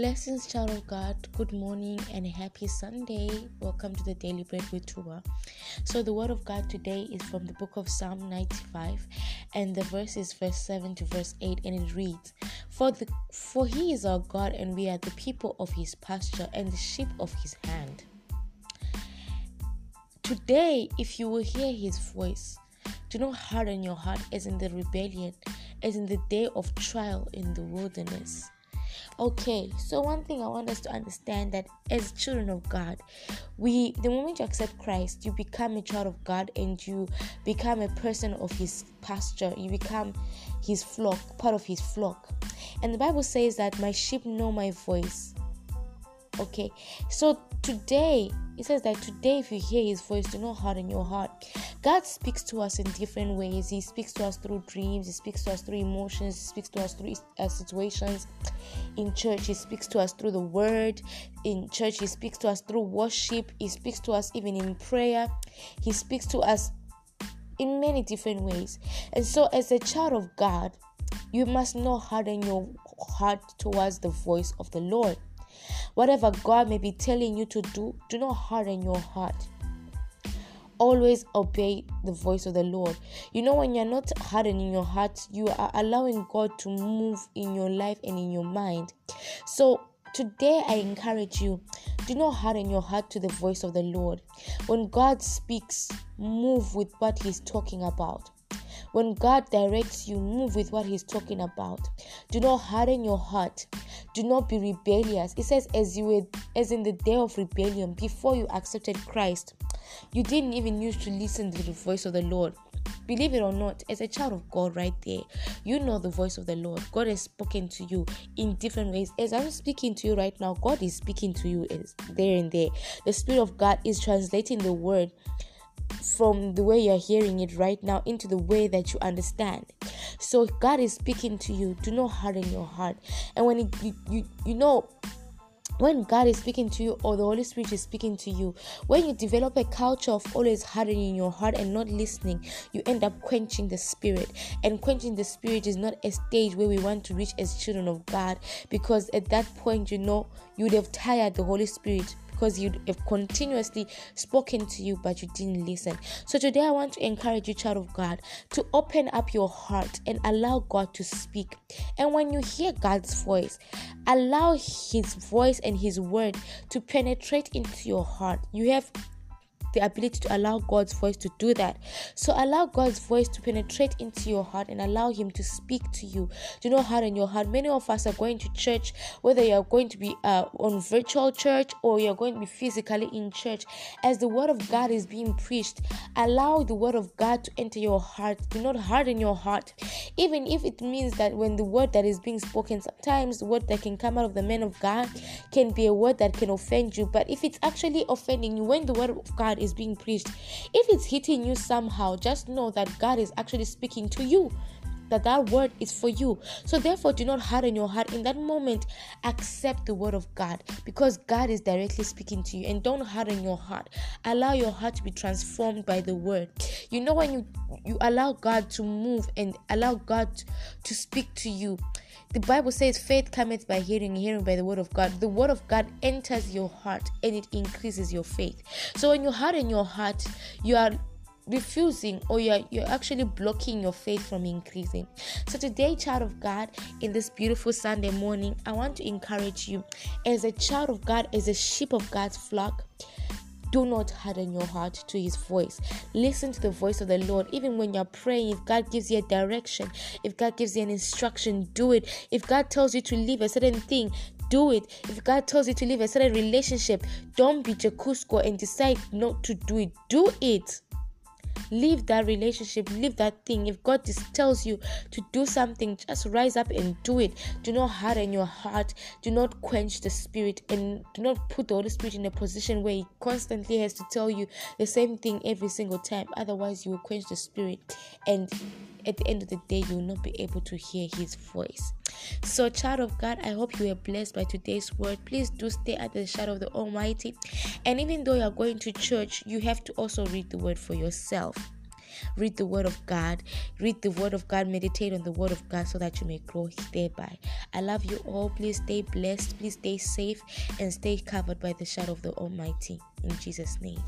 Blessings, child of God. Good morning and happy Sunday. Welcome to the Daily Bread with Tuba. So, the word of God today is from the book of Psalm 95, and the verse is verse 7 to verse 8, and it reads, For the for he is our God, and we are the people of his pasture and the sheep of his hand. Today, if you will hear his voice, do not harden your heart as in the rebellion, as in the day of trial in the wilderness. Okay, so one thing I want us to understand that as children of God, we the moment you accept Christ, you become a child of God and you become a person of his pasture. You become his flock, part of his flock. And the Bible says that my sheep know my voice. Okay, so today it says that today, if you hear his voice, do not harden your heart. God speaks to us in different ways. He speaks to us through dreams, He speaks to us through emotions, He speaks to us through uh, situations. In church, He speaks to us through the word. In church, He speaks to us through worship. He speaks to us even in prayer. He speaks to us in many different ways. And so, as a child of God, you must not harden your heart towards the voice of the Lord. Whatever God may be telling you to do, do not harden your heart. Always obey the voice of the Lord. You know, when you're not hardening your heart, you are allowing God to move in your life and in your mind. So, today I encourage you do not harden your heart to the voice of the Lord. When God speaks, move with what He's talking about. When God directs you, move with what He's talking about. Do not harden your heart. Do not be rebellious. It says, as you were, as in the day of rebellion, before you accepted Christ, you didn't even used to listen to the voice of the Lord. Believe it or not, as a child of God, right there, you know the voice of the Lord. God has spoken to you in different ways. As I'm speaking to you right now, God is speaking to you there and there. The Spirit of God is translating the word from the way you're hearing it right now into the way that you understand. So God is speaking to you. Do not harden your heart. And when it, you, you you know when God is speaking to you or the Holy Spirit is speaking to you, when you develop a culture of always hardening your heart and not listening, you end up quenching the Spirit. And quenching the Spirit is not a stage where we want to reach as children of God because at that point, you know, you would have tired the Holy Spirit because you have continuously spoken to you but you didn't listen. So today I want to encourage you, child of God, to open up your heart and allow God to speak. And when you hear God's voice, allow His voice and His word to penetrate into your heart. You have the ability to allow God's voice to do that. So allow God's voice to penetrate into your heart and allow Him to speak to you. Do not harden your heart. Many of us are going to church, whether you are going to be uh, on virtual church or you're going to be physically in church. As the word of God is being preached, allow the word of God to enter your heart. Do not harden your heart, even if it means that when the word that is being spoken, sometimes word that can come out of the man of God can be a word that can offend you. But if it's actually offending you, when the word of God is being preached, if it's hitting you somehow, just know that God is actually speaking to you. That that word is for you. So therefore, do not harden your heart in that moment. Accept the word of God because God is directly speaking to you, and don't harden your heart. Allow your heart to be transformed by the word. You know when you you allow God to move and allow God to speak to you the Bible says faith cometh by hearing, hearing by the word of God. The word of God enters your heart and it increases your faith. So when you harden your heart, you are refusing or you're, you're actually blocking your faith from increasing so today child of god in this beautiful sunday morning i want to encourage you as a child of god as a sheep of god's flock do not harden your heart to his voice. Listen to the voice of the Lord. Even when you're praying, if God gives you a direction, if God gives you an instruction, do it. If God tells you to leave a certain thing, do it. If God tells you to leave a certain relationship, don't be Jacusko and decide not to do it. Do it leave that relationship leave that thing. If god just tells you to do something just rise up and do it. Do not harden your heart. Do not quench the spirit and do not put the holy spirit in a position where he constantly has to tell you the same thing every single time. Otherwise you will quench the spirit and at the end of the day you will not be able to hear his voice so child of god i hope you were blessed by today's word please do stay at the shadow of the almighty and even though you are going to church you have to also read the word for yourself Read the Word of God. Read the Word of God. Meditate on the Word of God so that you may grow thereby. I love you all. Please stay blessed. Please stay safe and stay covered by the shadow of the Almighty. In Jesus' name.